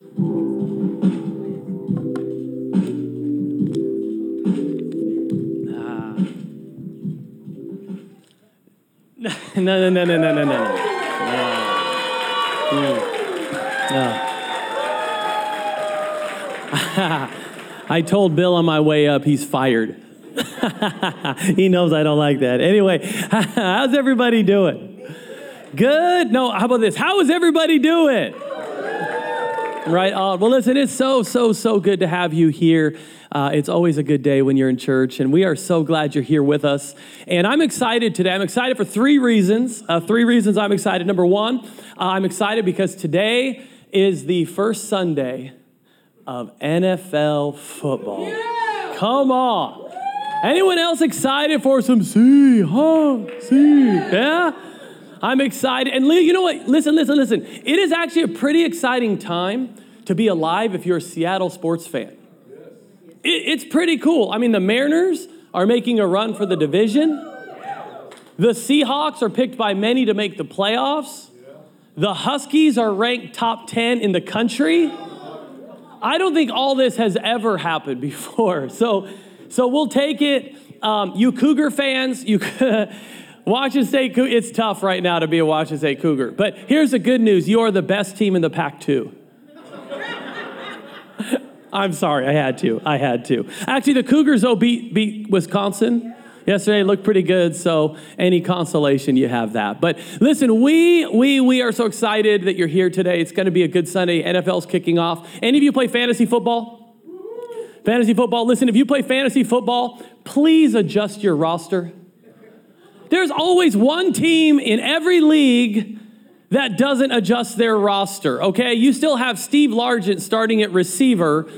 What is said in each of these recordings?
Ah. No, no, no, no, no, no, no, no. No. I told Bill on my way up he's fired. he knows I don't like that. Anyway, how's everybody doing? Good? No, how about this? How is everybody doing? Right on. Well, listen, it's so, so, so good to have you here. Uh, it's always a good day when you're in church, and we are so glad you're here with us. And I'm excited today. I'm excited for three reasons. Uh, three reasons I'm excited. Number one, uh, I'm excited because today is the first Sunday of NFL football. Come on. Anyone else excited for some C, huh? C, yeah? I'm excited. And you know what? Listen, listen, listen. It is actually a pretty exciting time to be alive if you're a Seattle sports fan. It, it's pretty cool. I mean, the Mariners are making a run for the division. The Seahawks are picked by many to make the playoffs. The Huskies are ranked top 10 in the country. I don't think all this has ever happened before. So, so we'll take it. Um, you Cougar fans, you Washington State, it's tough right now to be a Washington State Cougar. But here's the good news you are the best team in the Pac 2. I'm sorry, I had to. I had to. Actually, the Cougars, though, beat, beat Wisconsin yesterday looked pretty good so any consolation you have that but listen we we we are so excited that you're here today it's going to be a good sunday nfl's kicking off any of you play fantasy football fantasy football listen if you play fantasy football please adjust your roster there's always one team in every league that doesn't adjust their roster, okay? You still have Steve Largent starting at receiver.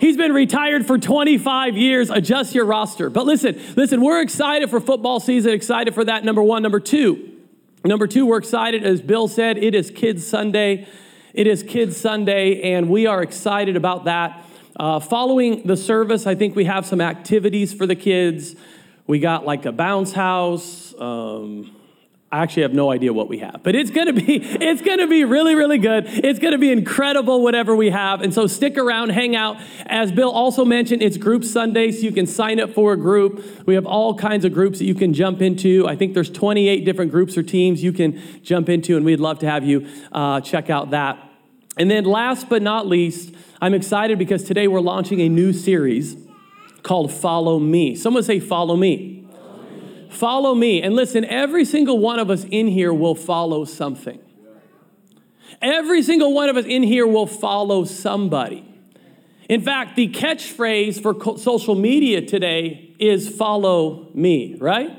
He's been retired for 25 years. Adjust your roster. But listen, listen, we're excited for football season, excited for that, number one. Number two, number two, we're excited, as Bill said, it is Kids Sunday. It is Kids Sunday, and we are excited about that. Uh, following the service, I think we have some activities for the kids. We got like a bounce house. Um, I actually have no idea what we have, but it's gonna be it's gonna be really really good. It's gonna be incredible whatever we have, and so stick around, hang out. As Bill also mentioned, it's Group Sunday, so you can sign up for a group. We have all kinds of groups that you can jump into. I think there's 28 different groups or teams you can jump into, and we'd love to have you uh, check out that. And then last but not least, I'm excited because today we're launching a new series called Follow Me. Someone say Follow Me. Follow me. And listen, every single one of us in here will follow something. Every single one of us in here will follow somebody. In fact, the catchphrase for social media today is follow me, right?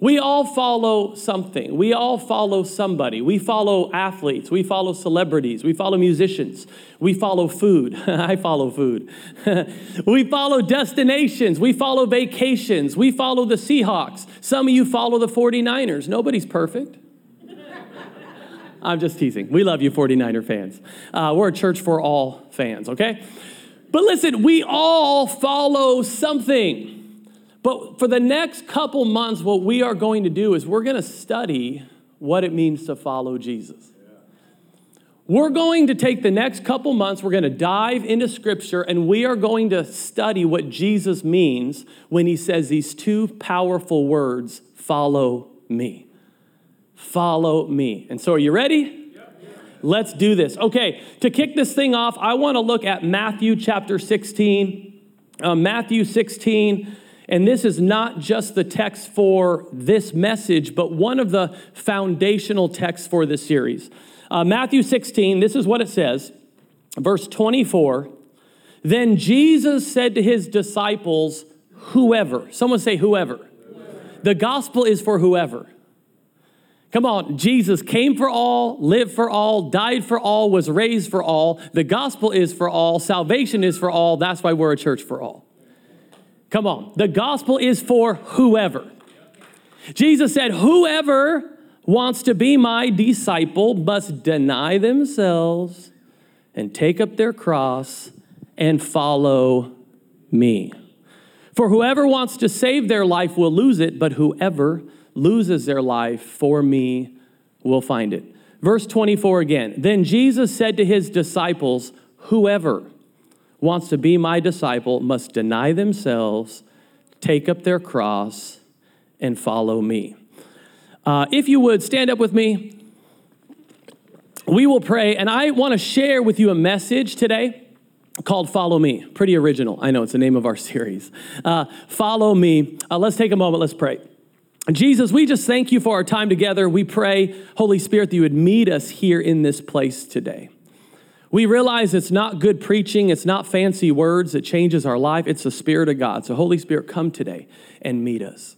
We all follow something. We all follow somebody. We follow athletes. We follow celebrities. We follow musicians. We follow food. I follow food. we follow destinations. We follow vacations. We follow the Seahawks. Some of you follow the 49ers. Nobody's perfect. I'm just teasing. We love you, 49er fans. Uh, we're a church for all fans, okay? But listen, we all follow something. But for the next couple months, what we are going to do is we're going to study what it means to follow Jesus. We're going to take the next couple months, we're going to dive into scripture, and we are going to study what Jesus means when he says these two powerful words follow me. Follow me. And so, are you ready? Let's do this. Okay, to kick this thing off, I want to look at Matthew chapter 16. Uh, Matthew 16 and this is not just the text for this message, but one of the foundational texts for this series. Uh, Matthew 16, this is what it says, verse 24. Then Jesus said to his disciples, Whoever, someone say, whoever. whoever. The gospel is for whoever. Come on, Jesus came for all, lived for all, died for all, was raised for all. The gospel is for all, salvation is for all. That's why we're a church for all. Come on. The gospel is for whoever. Jesus said, Whoever wants to be my disciple must deny themselves and take up their cross and follow me. For whoever wants to save their life will lose it, but whoever loses their life for me will find it. Verse 24 again. Then Jesus said to his disciples, Whoever wants to be my disciple must deny themselves, take up their cross, and follow me. Uh, if you would stand up with me, we will pray. And I want to share with you a message today called Follow Me. Pretty original. I know it's the name of our series. Uh, follow Me. Uh, let's take a moment, let's pray. Jesus, we just thank you for our time together. We pray, Holy Spirit, that you would meet us here in this place today. We realize it's not good preaching, it's not fancy words that changes our life, it's the Spirit of God. So, Holy Spirit, come today and meet us.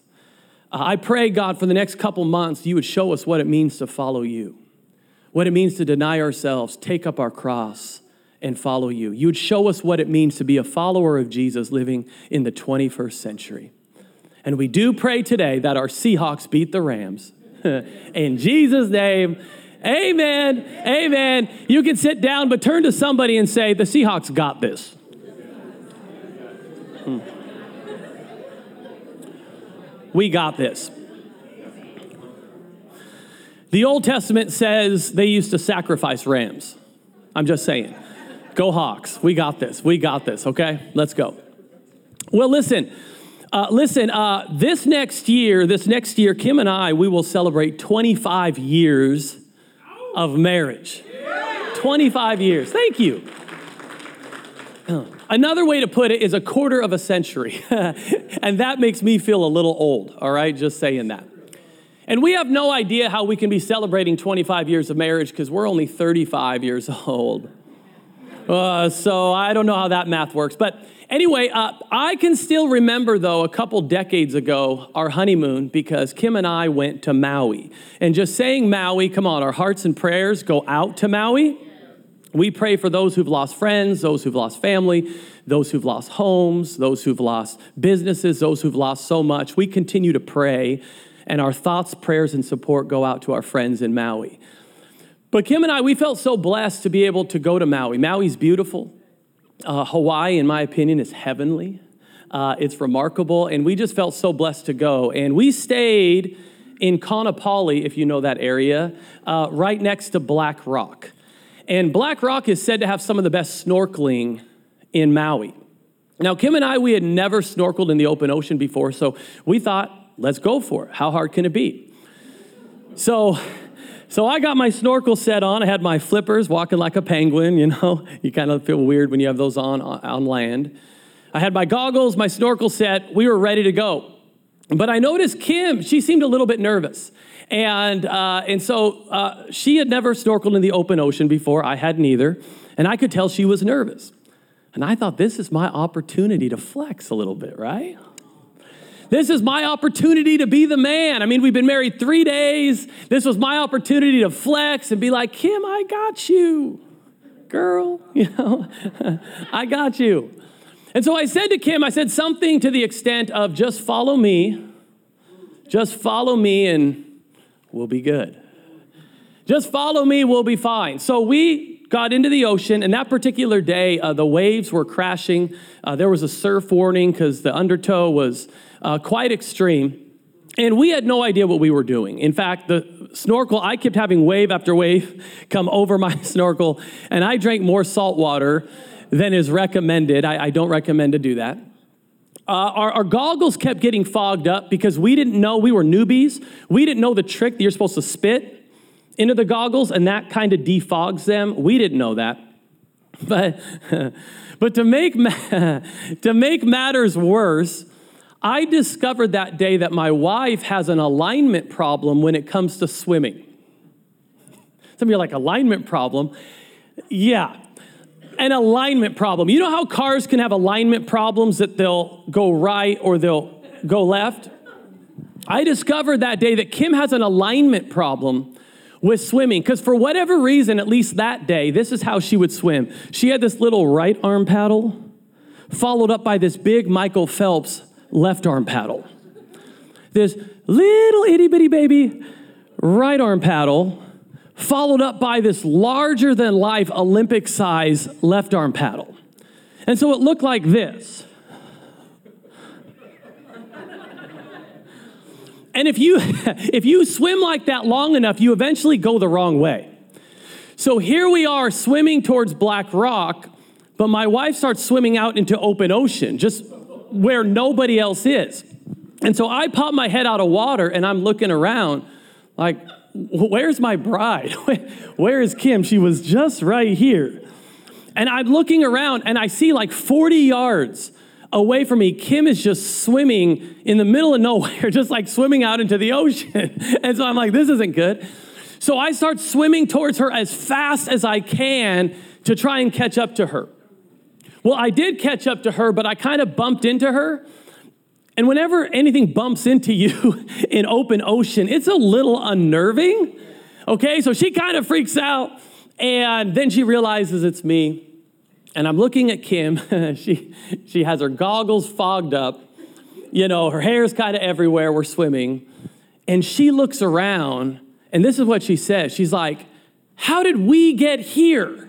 Uh, I pray, God, for the next couple months, you would show us what it means to follow you, what it means to deny ourselves, take up our cross, and follow you. You would show us what it means to be a follower of Jesus living in the 21st century. And we do pray today that our Seahawks beat the Rams. In Jesus' name, amen. Amen. You can sit down, but turn to somebody and say, The Seahawks got this. Hmm. We got this. The Old Testament says they used to sacrifice rams. I'm just saying. Go Hawks. We got this. We got this, okay? Let's go. Well, listen. Uh, listen, uh, this next year, this next year, Kim and I, we will celebrate 25 years of marriage. 25 years. Thank you. Another way to put it is a quarter of a century. and that makes me feel a little old, all right? Just saying that. And we have no idea how we can be celebrating 25 years of marriage because we're only 35 years old. Uh, so I don't know how that math works. But Anyway, uh, I can still remember, though, a couple decades ago, our honeymoon, because Kim and I went to Maui. And just saying Maui, come on, our hearts and prayers go out to Maui. We pray for those who've lost friends, those who've lost family, those who've lost homes, those who've lost businesses, those who've lost so much. We continue to pray, and our thoughts, prayers, and support go out to our friends in Maui. But Kim and I, we felt so blessed to be able to go to Maui. Maui's beautiful. Uh, Hawaii, in my opinion, is heavenly. Uh, it's remarkable, and we just felt so blessed to go. And we stayed in Kaanapali, if you know that area, uh, right next to Black Rock. And Black Rock is said to have some of the best snorkeling in Maui. Now, Kim and I, we had never snorkeled in the open ocean before, so we thought, let's go for it. How hard can it be? So so I got my snorkel set on. I had my flippers walking like a penguin, you know. You kind of feel weird when you have those on on land. I had my goggles, my snorkel set. We were ready to go. But I noticed Kim, she seemed a little bit nervous. And, uh, and so uh, she had never snorkeled in the open ocean before. I hadn't either. And I could tell she was nervous. And I thought, this is my opportunity to flex a little bit, right? This is my opportunity to be the man. I mean, we've been married three days. This was my opportunity to flex and be like, Kim, I got you, girl. You know, I got you. And so I said to Kim, I said something to the extent of just follow me, just follow me, and we'll be good. Just follow me, we'll be fine. So we got into the ocean, and that particular day, uh, the waves were crashing. Uh, there was a surf warning because the undertow was uh, quite extreme. And we had no idea what we were doing. In fact, the snorkel, I kept having wave after wave come over my snorkel, and I drank more salt water than is recommended. I, I don't recommend to do that. Uh, our, our, goggles kept getting fogged up because we didn't know, we were newbies. We didn't know the trick that you're supposed to spit into the goggles, and that kind of defogs them. We didn't know that. But, but to, make, to make matters worse, I discovered that day that my wife has an alignment problem when it comes to swimming. Some of you are like, alignment problem? Yeah, an alignment problem. You know how cars can have alignment problems that they'll go right or they'll go left? I discovered that day that Kim has an alignment problem with swimming because for whatever reason, at least that day, this is how she would swim. She had this little right arm paddle followed up by this big Michael Phelps left arm paddle. This little itty bitty baby right arm paddle, followed up by this larger than life Olympic size left arm paddle. And so it looked like this. And if you if you swim like that long enough, you eventually go the wrong way. So here we are swimming towards Black Rock, but my wife starts swimming out into open ocean, just where nobody else is. And so I pop my head out of water and I'm looking around like, where's my bride? Where is Kim? She was just right here. And I'm looking around and I see like 40 yards away from me, Kim is just swimming in the middle of nowhere, just like swimming out into the ocean. and so I'm like, this isn't good. So I start swimming towards her as fast as I can to try and catch up to her. Well, I did catch up to her, but I kind of bumped into her. And whenever anything bumps into you in open ocean, it's a little unnerving. Okay, so she kind of freaks out, and then she realizes it's me. And I'm looking at Kim. she, she has her goggles fogged up. You know, her hair's kind of everywhere. We're swimming. And she looks around, and this is what she says. She's like, How did we get here?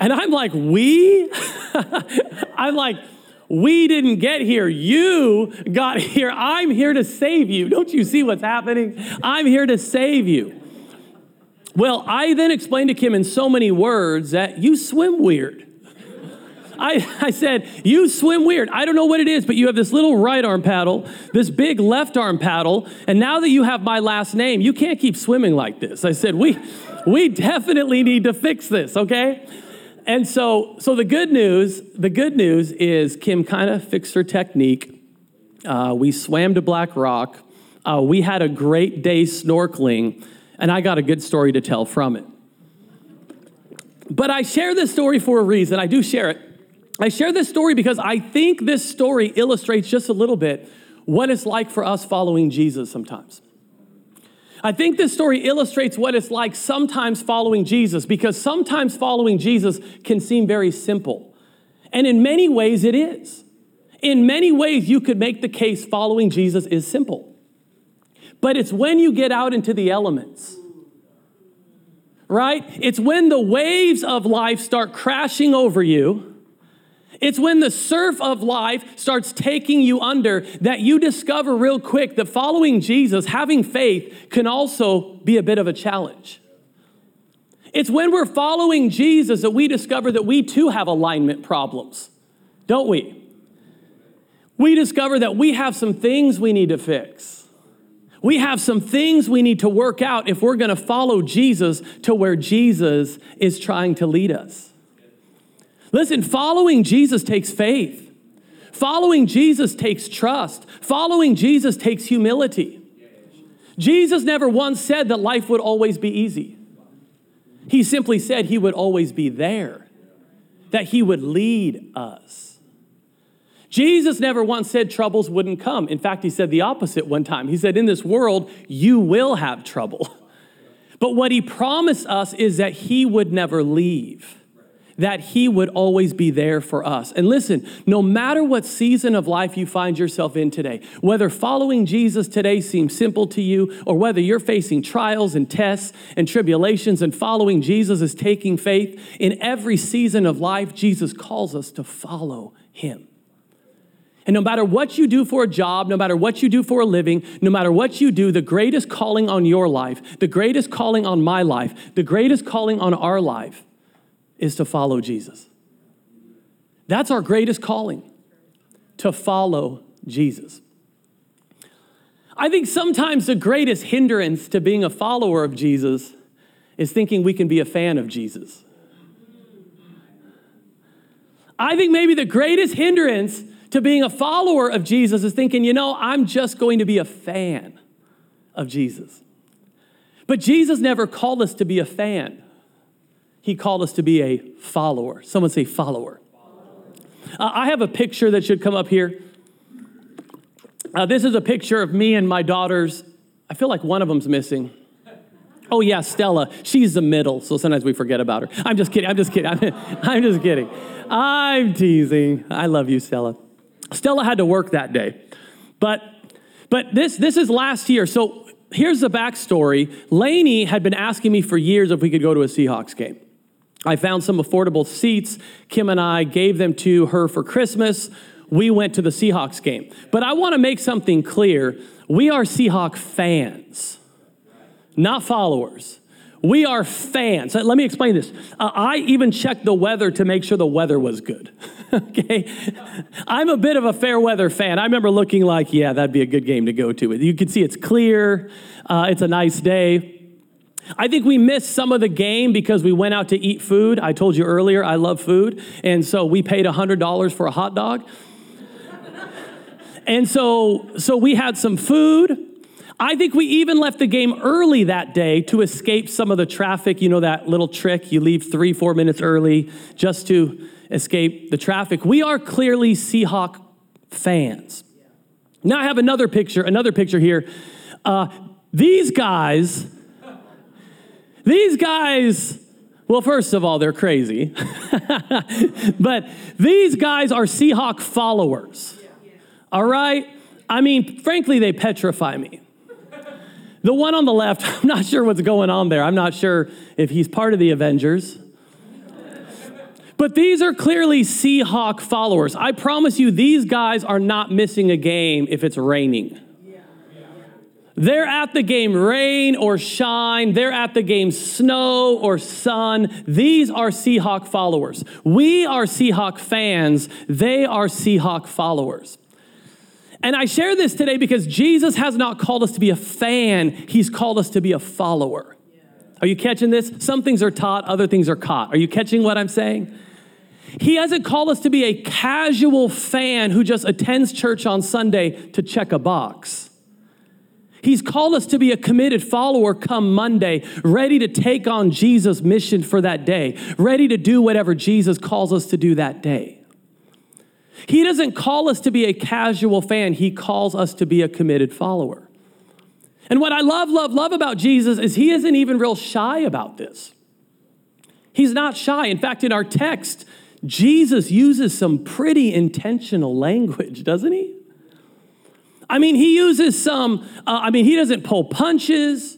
And I'm like, We? I'm like, we didn't get here. You got here. I'm here to save you. Don't you see what's happening? I'm here to save you. Well, I then explained to Kim in so many words that you swim weird. I, I said, You swim weird. I don't know what it is, but you have this little right arm paddle, this big left arm paddle, and now that you have my last name, you can't keep swimming like this. I said, We, we definitely need to fix this, okay? And so, so the good news, the good news is Kim kind of fixed her technique. Uh, we swam to Black Rock. Uh, we had a great day snorkeling and I got a good story to tell from it. But I share this story for a reason. I do share it. I share this story because I think this story illustrates just a little bit what it's like for us following Jesus sometimes. I think this story illustrates what it's like sometimes following Jesus because sometimes following Jesus can seem very simple. And in many ways, it is. In many ways, you could make the case following Jesus is simple. But it's when you get out into the elements, right? It's when the waves of life start crashing over you. It's when the surf of life starts taking you under that you discover real quick that following Jesus, having faith, can also be a bit of a challenge. It's when we're following Jesus that we discover that we too have alignment problems, don't we? We discover that we have some things we need to fix. We have some things we need to work out if we're going to follow Jesus to where Jesus is trying to lead us. Listen, following Jesus takes faith. Following Jesus takes trust. Following Jesus takes humility. Jesus never once said that life would always be easy. He simply said he would always be there, that he would lead us. Jesus never once said troubles wouldn't come. In fact, he said the opposite one time. He said, In this world, you will have trouble. But what he promised us is that he would never leave, that he would always be there for us. And listen, no matter what season of life you find yourself in today, whether following Jesus today seems simple to you, or whether you're facing trials and tests and tribulations and following Jesus is taking faith, in every season of life, Jesus calls us to follow him. And no matter what you do for a job, no matter what you do for a living, no matter what you do, the greatest calling on your life, the greatest calling on my life, the greatest calling on our life is to follow Jesus. That's our greatest calling, to follow Jesus. I think sometimes the greatest hindrance to being a follower of Jesus is thinking we can be a fan of Jesus. I think maybe the greatest hindrance to being a follower of Jesus is thinking, you know, I'm just going to be a fan of Jesus. But Jesus never called us to be a fan, He called us to be a follower. Someone say, follower. Uh, I have a picture that should come up here. Uh, this is a picture of me and my daughters. I feel like one of them's missing. Oh, yeah, Stella. She's the middle, so sometimes we forget about her. I'm just kidding. I'm just kidding. I'm, I'm just kidding. I'm teasing. I love you, Stella. Stella had to work that day. But but this this is last year. So here's the backstory. Lainey had been asking me for years if we could go to a Seahawks game. I found some affordable seats. Kim and I gave them to her for Christmas. We went to the Seahawks game. But I want to make something clear. We are Seahawk fans, not followers. We are fans. Let me explain this. Uh, I even checked the weather to make sure the weather was good. okay? I'm a bit of a fair weather fan. I remember looking like, yeah, that'd be a good game to go to. You can see it's clear, uh, it's a nice day. I think we missed some of the game because we went out to eat food. I told you earlier, I love food. And so we paid $100 for a hot dog. and so, so we had some food. I think we even left the game early that day to escape some of the traffic. You know that little trick, you leave three, four minutes early just to escape the traffic. We are clearly Seahawk fans. Now I have another picture, another picture here. Uh, these guys, these guys, well, first of all, they're crazy. but these guys are Seahawk followers. All right? I mean, frankly, they petrify me. The one on the left, I'm not sure what's going on there. I'm not sure if he's part of the Avengers. But these are clearly Seahawk followers. I promise you, these guys are not missing a game if it's raining. They're at the game rain or shine. They're at the game snow or sun. These are Seahawk followers. We are Seahawk fans. They are Seahawk followers. And I share this today because Jesus has not called us to be a fan, He's called us to be a follower. Are you catching this? Some things are taught, other things are caught. Are you catching what I'm saying? He hasn't called us to be a casual fan who just attends church on Sunday to check a box. He's called us to be a committed follower come Monday, ready to take on Jesus' mission for that day, ready to do whatever Jesus calls us to do that day. He doesn't call us to be a casual fan, He calls us to be a committed follower. And what I love, love, love about Jesus is He isn't even real shy about this. He's not shy. In fact, in our text, Jesus uses some pretty intentional language, doesn't he? I mean, he uses some, uh, I mean, he doesn't pull punches,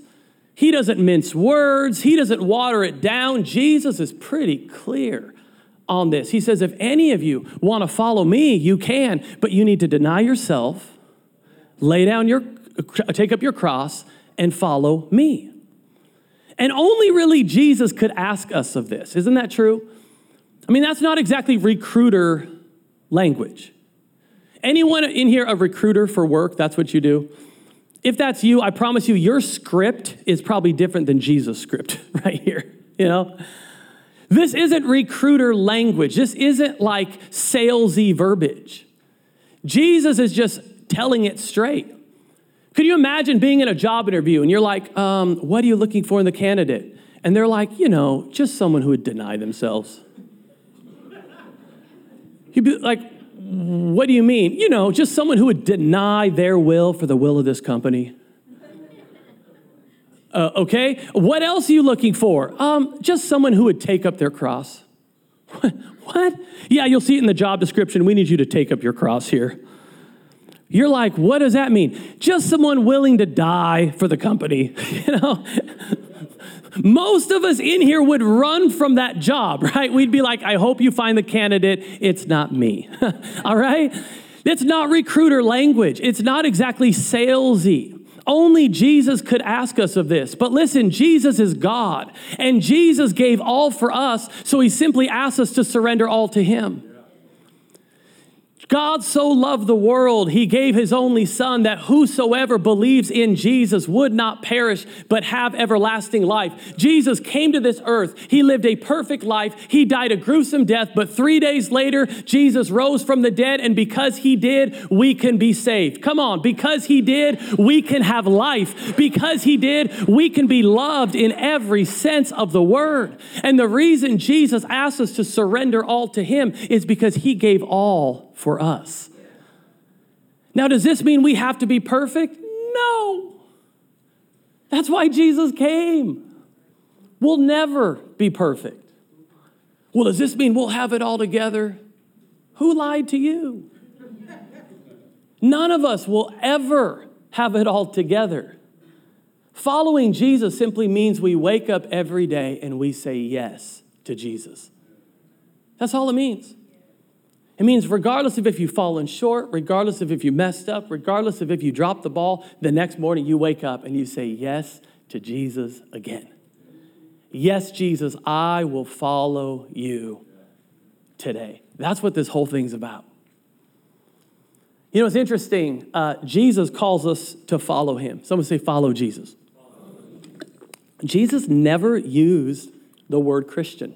he doesn't mince words, he doesn't water it down. Jesus is pretty clear on this. He says, if any of you want to follow me, you can, but you need to deny yourself, lay down your, take up your cross, and follow me. And only really Jesus could ask us of this. Isn't that true? I mean, that's not exactly recruiter language. Anyone in here a recruiter for work? That's what you do? If that's you, I promise you, your script is probably different than Jesus' script right here, you know? This isn't recruiter language. This isn't like salesy verbiage. Jesus is just telling it straight. Could you imagine being in a job interview and you're like, um, what are you looking for in the candidate? And they're like, you know, just someone who would deny themselves. You'd be like, what do you mean? You know, just someone who would deny their will for the will of this company. Uh, okay, what else are you looking for? Um, just someone who would take up their cross. what? Yeah, you'll see it in the job description. We need you to take up your cross here. You're like, what does that mean? Just someone willing to die for the company. you know, most of us in here would run from that job, right? We'd be like, I hope you find the candidate. It's not me. All right? It's not recruiter language. It's not exactly salesy. Only Jesus could ask us of this. But listen, Jesus is God, and Jesus gave all for us, so he simply asks us to surrender all to him. God so loved the world, he gave his only Son that whosoever believes in Jesus would not perish but have everlasting life. Jesus came to this earth. He lived a perfect life. He died a gruesome death, but three days later, Jesus rose from the dead, and because he did, we can be saved. Come on, because he did, we can have life. Because he did, we can be loved in every sense of the word. And the reason Jesus asks us to surrender all to him is because he gave all for us. Now, does this mean we have to be perfect? No. That's why Jesus came. We'll never be perfect. Well, does this mean we'll have it all together? Who lied to you? None of us will ever have it all together. Following Jesus simply means we wake up every day and we say yes to Jesus. That's all it means. It means regardless of if you've fallen short, regardless of if you messed up, regardless of if you dropped the ball, the next morning you wake up and you say yes to Jesus again. Yes, Jesus, I will follow you today. That's what this whole thing's about. You know, it's interesting. Uh, Jesus calls us to follow him. Someone say, follow Jesus. Jesus never used the word Christian.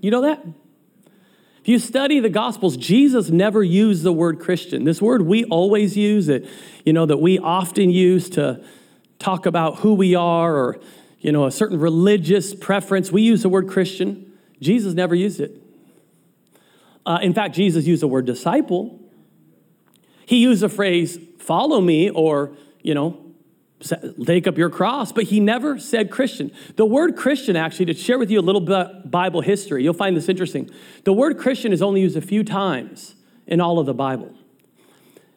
You know that? If you study the Gospels, Jesus never used the word Christian. This word we always use, it, you know, that we often use to talk about who we are or, you know, a certain religious preference. We use the word Christian. Jesus never used it. Uh, in fact, Jesus used the word disciple. He used the phrase, follow me, or, you know, take up your cross, but he never said Christian. The word Christian, actually, to share with you a little bit Bible history, you'll find this interesting. The word Christian is only used a few times in all of the Bible.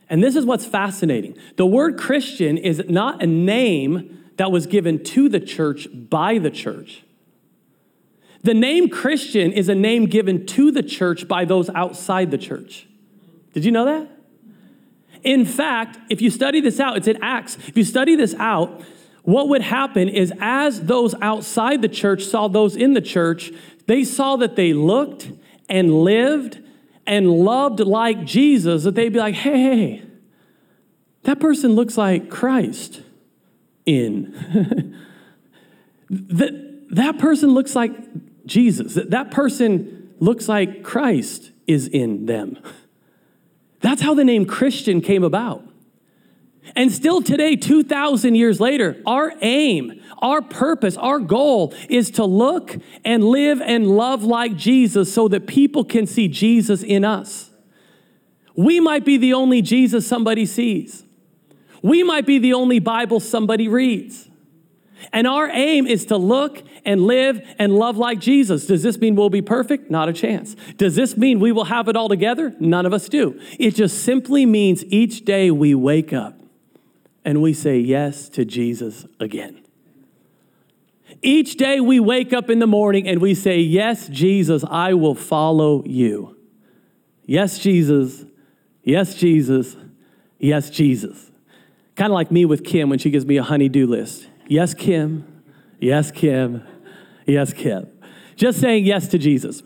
And this is what's fascinating. The word Christian is not a name that was given to the church by the church. The name Christian is a name given to the church by those outside the church. Did you know that? In fact, if you study this out, it's in Acts. If you study this out, what would happen is as those outside the church saw those in the church, they saw that they looked and lived and loved like Jesus, that they'd be like, hey, that person looks like Christ in. that, that person looks like Jesus. That, that person looks like Christ is in them. That's how the name Christian came about. And still today, 2,000 years later, our aim, our purpose, our goal is to look and live and love like Jesus so that people can see Jesus in us. We might be the only Jesus somebody sees, we might be the only Bible somebody reads. And our aim is to look and live and love like Jesus. Does this mean we'll be perfect? Not a chance. Does this mean we will have it all together? None of us do. It just simply means each day we wake up and we say yes to Jesus again. Each day we wake up in the morning and we say, Yes, Jesus, I will follow you. Yes, Jesus. Yes, Jesus. Yes, Jesus. Kind of like me with Kim when she gives me a honey-do list. Yes, Kim. Yes, Kim. Yes, Kim. Just saying yes to Jesus.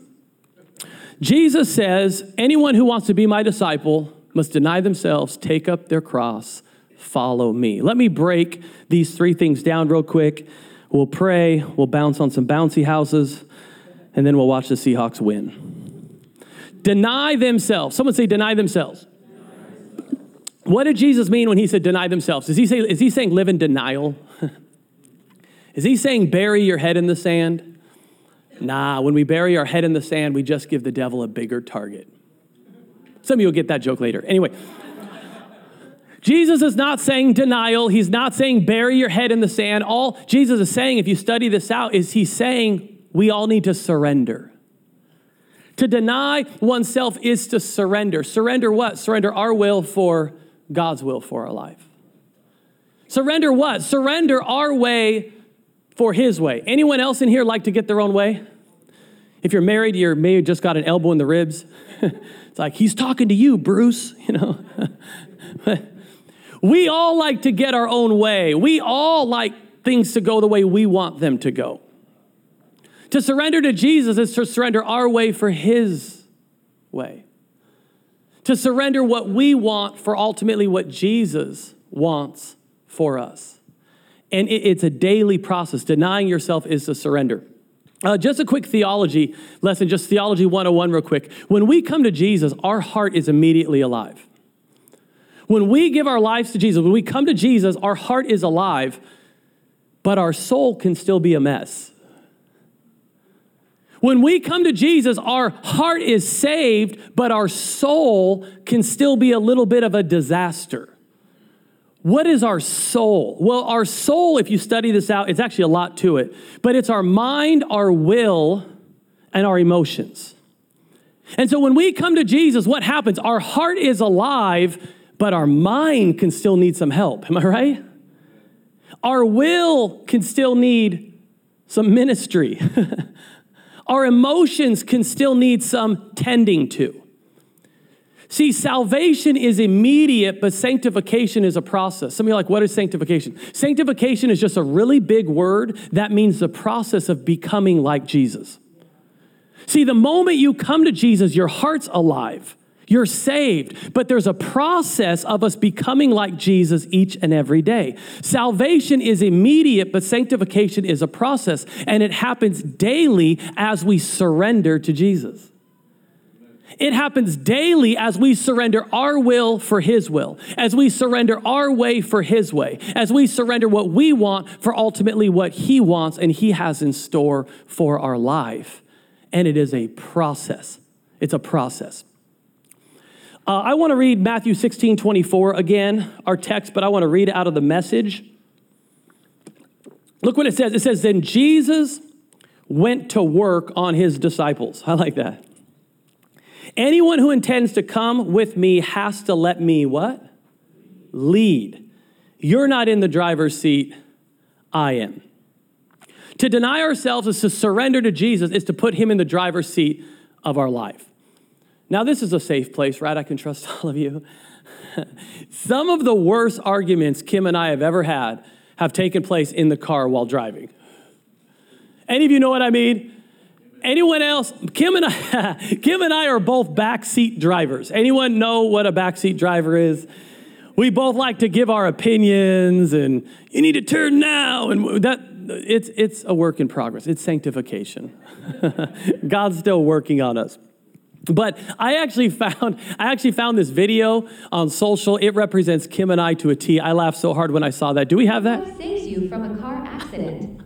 Jesus says, anyone who wants to be my disciple must deny themselves, take up their cross, follow me. Let me break these three things down real quick. We'll pray, we'll bounce on some bouncy houses, and then we'll watch the Seahawks win. Deny themselves. Someone say, deny themselves. What did Jesus mean when he said deny themselves? Is he, say, is he saying live in denial? Is he saying bury your head in the sand? Nah, when we bury our head in the sand, we just give the devil a bigger target. Some of you will get that joke later. Anyway, Jesus is not saying denial. He's not saying bury your head in the sand. All Jesus is saying, if you study this out, is he's saying we all need to surrender. To deny oneself is to surrender. Surrender what? Surrender our will for God's will for our life. Surrender what? Surrender our way for his way. Anyone else in here like to get their own way? If you're married, you're maybe just got an elbow in the ribs. it's like, he's talking to you, Bruce, you know. we all like to get our own way. We all like things to go the way we want them to go. To surrender to Jesus is to surrender our way for his way. To surrender what we want for ultimately what Jesus wants for us. And it, it's a daily process. Denying yourself is to surrender. Uh, just a quick theology lesson, just theology 101, real quick. When we come to Jesus, our heart is immediately alive. When we give our lives to Jesus, when we come to Jesus, our heart is alive, but our soul can still be a mess. When we come to Jesus, our heart is saved, but our soul can still be a little bit of a disaster. What is our soul? Well, our soul, if you study this out, it's actually a lot to it, but it's our mind, our will, and our emotions. And so when we come to Jesus, what happens? Our heart is alive, but our mind can still need some help. Am I right? Our will can still need some ministry. our emotions can still need some tending to. See, salvation is immediate, but sanctification is a process. Some of you are like, what is sanctification? Sanctification is just a really big word that means the process of becoming like Jesus. See, the moment you come to Jesus, your heart's alive. You're saved, but there's a process of us becoming like Jesus each and every day. Salvation is immediate, but sanctification is a process, and it happens daily as we surrender to Jesus. It happens daily as we surrender our will for His will, as we surrender our way for His way, as we surrender what we want for ultimately what He wants and He has in store for our life. And it is a process. It's a process. Uh, I want to read Matthew 16 24 again, our text, but I want to read out of the message. Look what it says. It says, Then Jesus went to work on his disciples. I like that. Anyone who intends to come with me has to let me what? Lead. You're not in the driver's seat, I am. To deny ourselves is to surrender to Jesus, is to put him in the driver's seat of our life. Now, this is a safe place, right? I can trust all of you. Some of the worst arguments Kim and I have ever had have taken place in the car while driving. Any of you know what I mean? Anyone else? Kim and I, Kim and I are both backseat drivers. Anyone know what a backseat driver is? We both like to give our opinions, and you need to turn now, and that it's it's a work in progress. It's sanctification. God's still working on us. But I actually found I actually found this video on social. It represents Kim and I to a T. I laughed so hard when I saw that. Do we have that? Saves you from a car accident?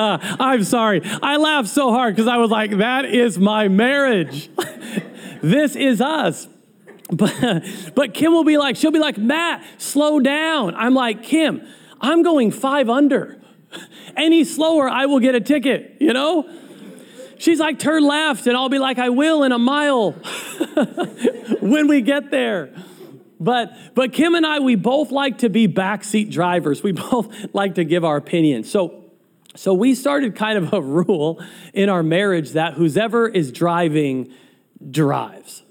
I'm sorry. I laughed so hard because I was like, that is my marriage. this is us. But, but Kim will be like, she'll be like, Matt, slow down. I'm like, Kim, I'm going five under. Any slower, I will get a ticket, you know? She's like, turn left, and I'll be like, I will in a mile when we get there. But, but Kim and I, we both like to be backseat drivers. We both like to give our opinion. So so we started kind of a rule in our marriage that whoever is driving drives.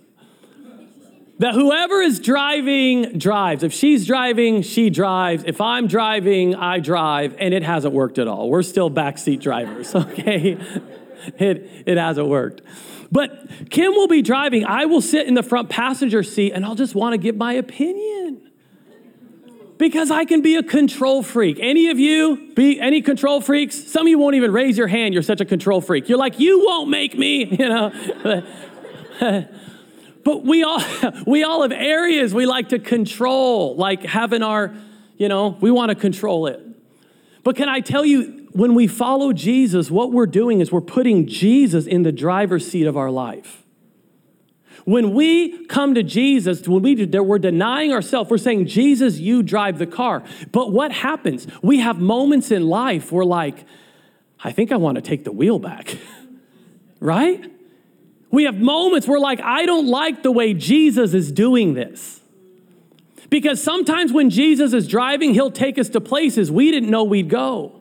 That whoever is driving drives. If she's driving, she drives. If I'm driving, I drive, and it hasn't worked at all. We're still backseat drivers, okay? it, it hasn't worked. But Kim will be driving. I will sit in the front passenger seat, and I'll just want to give my opinion because I can be a control freak. Any of you be any control freaks? Some of you won't even raise your hand. You're such a control freak. You're like, you won't make me, you know. but we all we all have areas we like to control, like having our, you know, we want to control it. But can I tell you, when we follow Jesus, what we're doing is we're putting Jesus in the driver's seat of our life. When we come to Jesus, when we do, we're denying ourselves, we're saying, Jesus, you drive the car. But what happens? We have moments in life where, like, I think I want to take the wheel back, right? We have moments where, like, I don't like the way Jesus is doing this. Because sometimes when Jesus is driving, he'll take us to places we didn't know we'd go.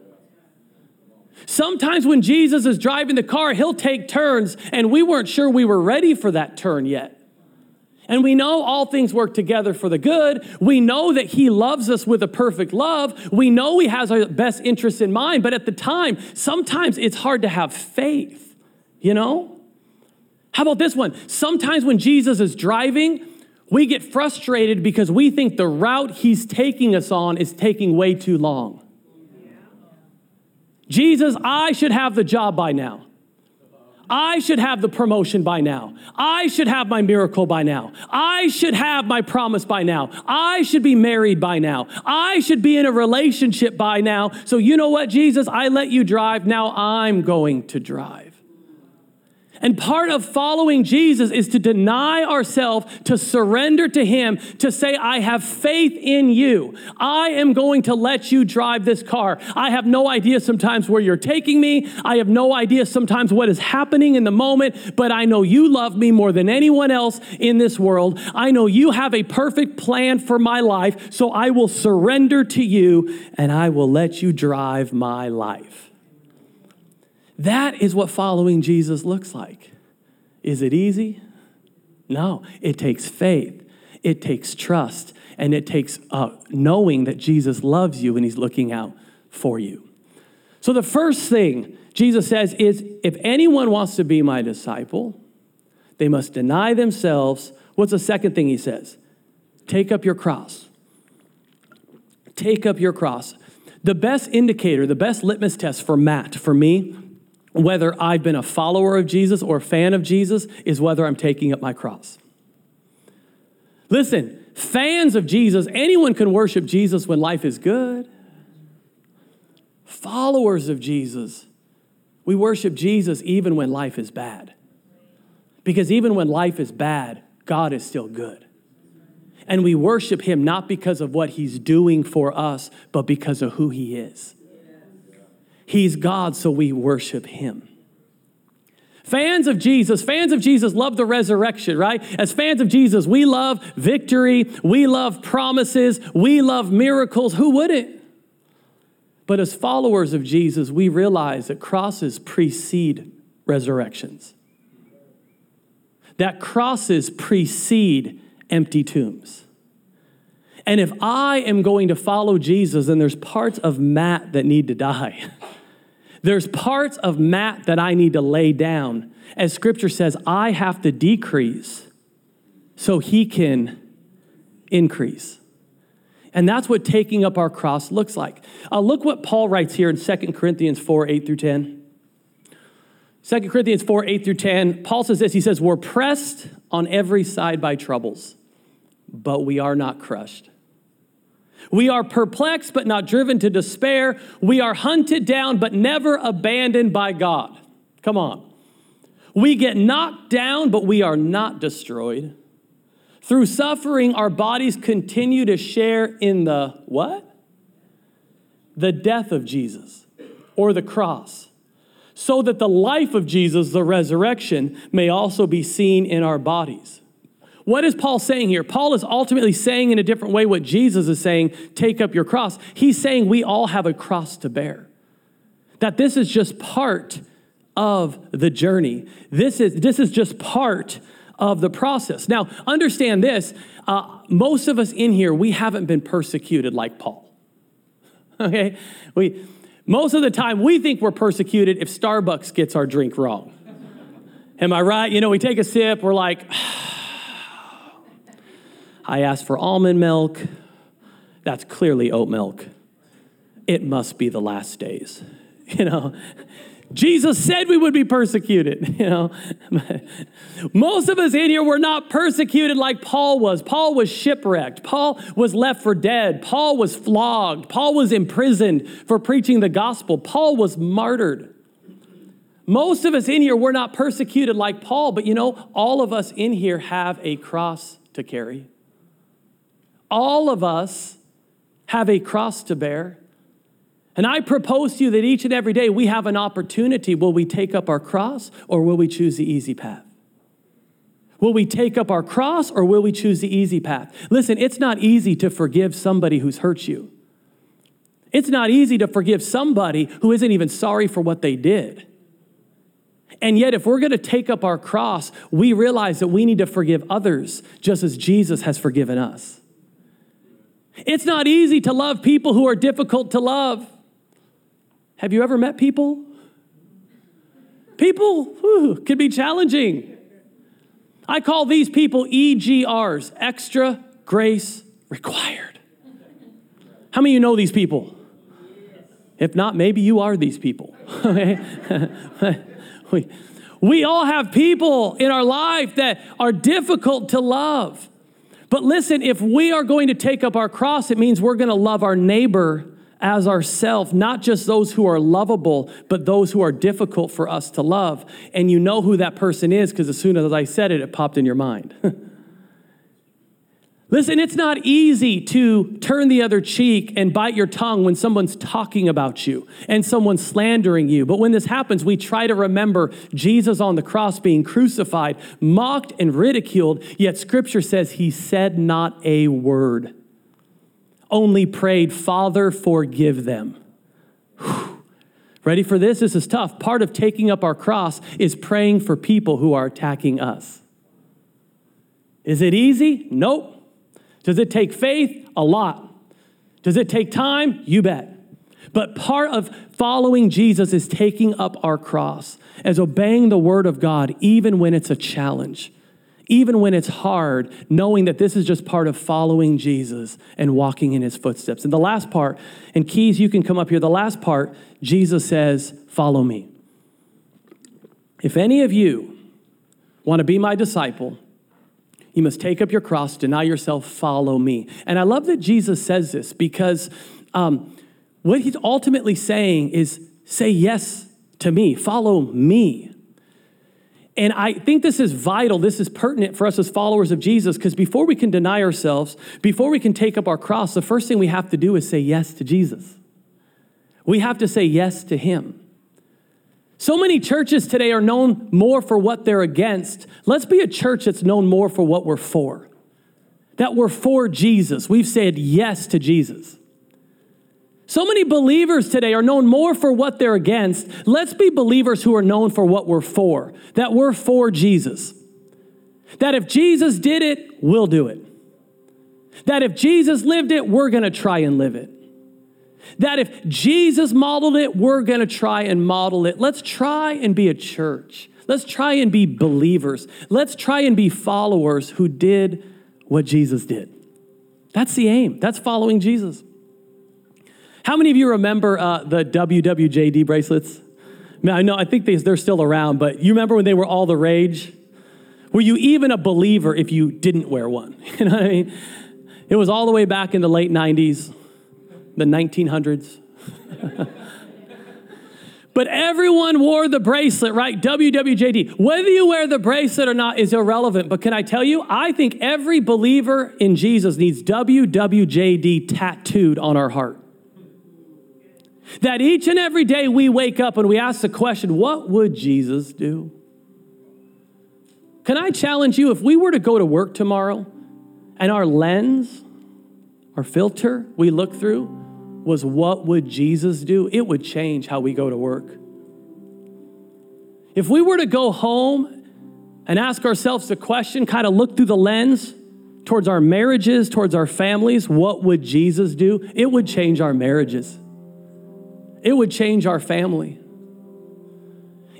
Sometimes when Jesus is driving the car, he'll take turns, and we weren't sure we were ready for that turn yet. And we know all things work together for the good. We know that He loves us with a perfect love. We know He has our best interests in mind. But at the time, sometimes it's hard to have faith, you know? How about this one? Sometimes when Jesus is driving, we get frustrated because we think the route He's taking us on is taking way too long. Jesus, I should have the job by now. I should have the promotion by now. I should have my miracle by now. I should have my promise by now. I should be married by now. I should be in a relationship by now. So, you know what, Jesus? I let you drive. Now I'm going to drive. And part of following Jesus is to deny ourselves, to surrender to Him, to say, I have faith in you. I am going to let you drive this car. I have no idea sometimes where you're taking me. I have no idea sometimes what is happening in the moment, but I know you love me more than anyone else in this world. I know you have a perfect plan for my life, so I will surrender to you and I will let you drive my life. That is what following Jesus looks like. Is it easy? No, it takes faith, it takes trust, and it takes uh, knowing that Jesus loves you and he's looking out for you. So, the first thing Jesus says is if anyone wants to be my disciple, they must deny themselves. What's the second thing he says? Take up your cross. Take up your cross. The best indicator, the best litmus test for Matt, for me, whether I've been a follower of Jesus or a fan of Jesus is whether I'm taking up my cross. Listen, fans of Jesus, anyone can worship Jesus when life is good. Followers of Jesus, we worship Jesus even when life is bad. Because even when life is bad, God is still good. And we worship him not because of what he's doing for us, but because of who he is. He's God, so we worship him. Fans of Jesus, fans of Jesus love the resurrection, right? As fans of Jesus, we love victory, we love promises, we love miracles. Who wouldn't? But as followers of Jesus, we realize that crosses precede resurrections, that crosses precede empty tombs. And if I am going to follow Jesus, then there's parts of Matt that need to die. There's parts of Matt that I need to lay down. As scripture says, I have to decrease so he can increase. And that's what taking up our cross looks like. Uh, look what Paul writes here in 2 Corinthians 4 8 through 10. 2 Corinthians 4 8 through 10, Paul says this He says, We're pressed on every side by troubles, but we are not crushed. We are perplexed, but not driven to despair. We are hunted down, but never abandoned by God. Come on. We get knocked down, but we are not destroyed. Through suffering, our bodies continue to share in the what? The death of Jesus or the cross, so that the life of Jesus, the resurrection, may also be seen in our bodies. What is Paul saying here? Paul is ultimately saying in a different way what Jesus is saying take up your cross. He's saying we all have a cross to bear, that this is just part of the journey. This is, this is just part of the process. Now, understand this uh, most of us in here, we haven't been persecuted like Paul. Okay? We, most of the time, we think we're persecuted if Starbucks gets our drink wrong. Am I right? You know, we take a sip, we're like, I asked for almond milk. That's clearly oat milk. It must be the last days. You know, Jesus said we would be persecuted, you know. Most of us in here were not persecuted like Paul was. Paul was shipwrecked. Paul was left for dead. Paul was flogged. Paul was imprisoned for preaching the gospel. Paul was martyred. Most of us in here were not persecuted like Paul, but you know, all of us in here have a cross to carry. All of us have a cross to bear. And I propose to you that each and every day we have an opportunity. Will we take up our cross or will we choose the easy path? Will we take up our cross or will we choose the easy path? Listen, it's not easy to forgive somebody who's hurt you. It's not easy to forgive somebody who isn't even sorry for what they did. And yet, if we're going to take up our cross, we realize that we need to forgive others just as Jesus has forgiven us. It's not easy to love people who are difficult to love. Have you ever met people? People whew, can be challenging. I call these people EGRs, extra grace required. How many of you know these people? If not, maybe you are these people. we, we all have people in our life that are difficult to love. But listen, if we are going to take up our cross, it means we're going to love our neighbor as ourselves, not just those who are lovable, but those who are difficult for us to love. And you know who that person is because as soon as I said it, it popped in your mind. Listen, it's not easy to turn the other cheek and bite your tongue when someone's talking about you and someone's slandering you. But when this happens, we try to remember Jesus on the cross being crucified, mocked, and ridiculed, yet scripture says he said not a word only prayed, Father, forgive them. Whew. Ready for this? This is tough. Part of taking up our cross is praying for people who are attacking us. Is it easy? Nope. Does it take faith? A lot. Does it take time? You bet. But part of following Jesus is taking up our cross, as obeying the word of God, even when it's a challenge even when it's hard, knowing that this is just part of following Jesus and walking in his footsteps. And the last part, and Keys, you can come up here. The last part, Jesus says, Follow me. If any of you want to be my disciple, you must take up your cross, deny yourself, follow me. And I love that Jesus says this because um, what he's ultimately saying is say yes to me, follow me. And I think this is vital, this is pertinent for us as followers of Jesus, because before we can deny ourselves, before we can take up our cross, the first thing we have to do is say yes to Jesus. We have to say yes to Him. So many churches today are known more for what they're against. Let's be a church that's known more for what we're for. That we're for Jesus. We've said yes to Jesus. So many believers today are known more for what they're against. Let's be believers who are known for what we're for, that we're for Jesus. That if Jesus did it, we'll do it. That if Jesus lived it, we're gonna try and live it. That if Jesus modeled it, we're gonna try and model it. Let's try and be a church. Let's try and be believers. Let's try and be followers who did what Jesus did. That's the aim. That's following Jesus. How many of you remember uh, the WWJD bracelets? I know, I think they, they're still around, but you remember when they were all the rage? Were you even a believer if you didn't wear one? You know what I mean? It was all the way back in the late 90s, the 1900s. but everyone wore the bracelet, right? WWJD. Whether you wear the bracelet or not is irrelevant. But can I tell you, I think every believer in Jesus needs WWJD tattooed on our heart. That each and every day we wake up and we ask the question, what would Jesus do? Can I challenge you if we were to go to work tomorrow and our lens, our filter we look through was what would Jesus do? It would change how we go to work. If we were to go home and ask ourselves the question, kind of look through the lens towards our marriages, towards our families, what would Jesus do? It would change our marriages it would change our family.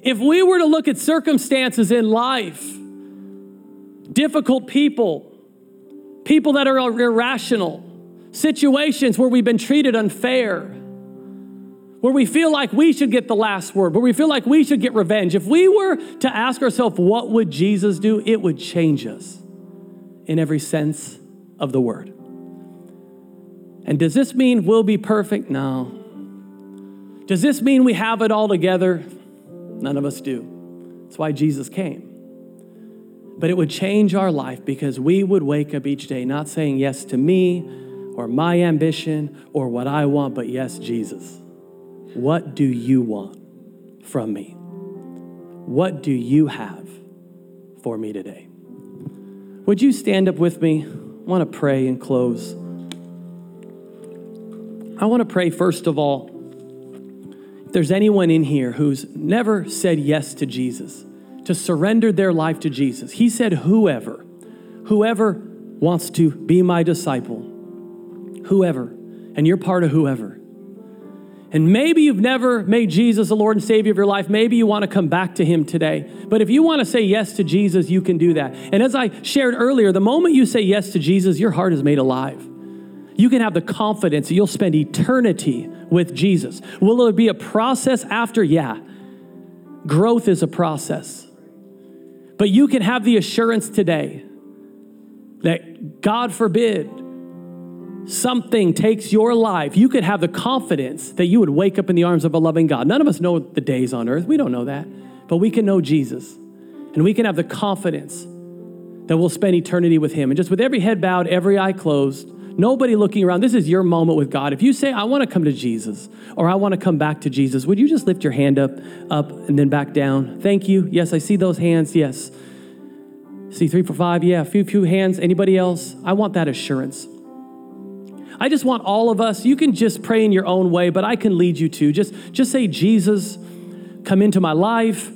If we were to look at circumstances in life, difficult people, people that are irrational, situations where we've been treated unfair, where we feel like we should get the last word, where we feel like we should get revenge, if we were to ask ourselves, what would Jesus do? It would change us in every sense of the word. And does this mean we'll be perfect? No. Does this mean we have it all together? None of us do. That's why Jesus came. But it would change our life because we would wake up each day not saying yes to me or my ambition or what I want, but yes, Jesus. What do you want from me? What do you have for me today? Would you stand up with me? I want to pray and close. I want to pray, first of all, if there's anyone in here who's never said yes to Jesus, to surrender their life to Jesus, he said, whoever, whoever wants to be my disciple, whoever, and you're part of whoever. And maybe you've never made Jesus the Lord and Savior of your life. Maybe you want to come back to Him today. But if you want to say yes to Jesus, you can do that. And as I shared earlier, the moment you say yes to Jesus, your heart is made alive you can have the confidence that you'll spend eternity with Jesus. Will it be a process after? Yeah. Growth is a process. But you can have the assurance today that God forbid something takes your life, you could have the confidence that you would wake up in the arms of a loving God. None of us know the days on earth. We don't know that. But we can know Jesus. And we can have the confidence that we'll spend eternity with Him. And just with every head bowed, every eye closed, nobody looking around, this is your moment with God. If you say, I want to come to Jesus, or I want to come back to Jesus, would you just lift your hand up, up, and then back down? Thank you. Yes, I see those hands. Yes. See three, four, five. Yeah, a few, few hands. Anybody else? I want that assurance. I just want all of us, you can just pray in your own way, but I can lead you to. Just, just say, Jesus, come into my life.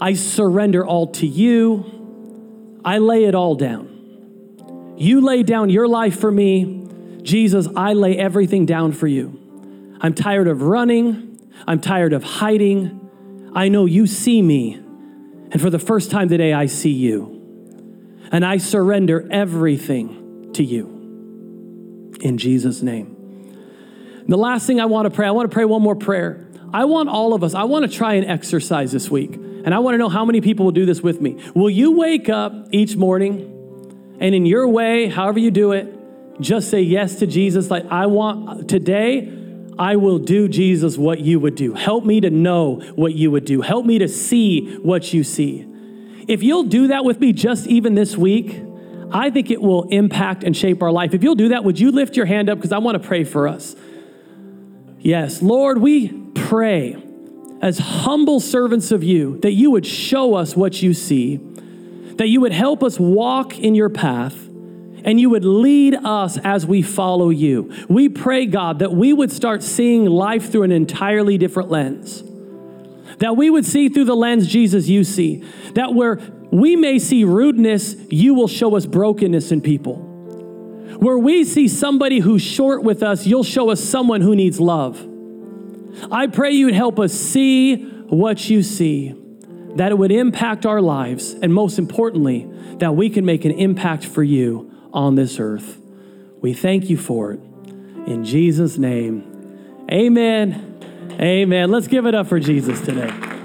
I surrender all to you. I lay it all down. You lay down your life for me. Jesus, I lay everything down for you. I'm tired of running. I'm tired of hiding. I know you see me. And for the first time today, I see you. And I surrender everything to you. In Jesus' name. The last thing I want to pray, I want to pray one more prayer. I want all of us, I want to try and exercise this week. And I want to know how many people will do this with me. Will you wake up each morning and in your way, however you do it, just say yes to Jesus? Like, I want today, I will do, Jesus, what you would do. Help me to know what you would do. Help me to see what you see. If you'll do that with me just even this week, I think it will impact and shape our life. If you'll do that, would you lift your hand up? Because I want to pray for us. Yes, Lord, we pray as humble servants of you that you would show us what you see, that you would help us walk in your path, and you would lead us as we follow you. We pray, God, that we would start seeing life through an entirely different lens. That we would see through the lens, Jesus, you see. That where we may see rudeness, you will show us brokenness in people. Where we see somebody who's short with us, you'll show us someone who needs love. I pray you would help us see what you see, that it would impact our lives, and most importantly, that we can make an impact for you on this earth. We thank you for it. In Jesus' name, amen. Amen. Let's give it up for Jesus today.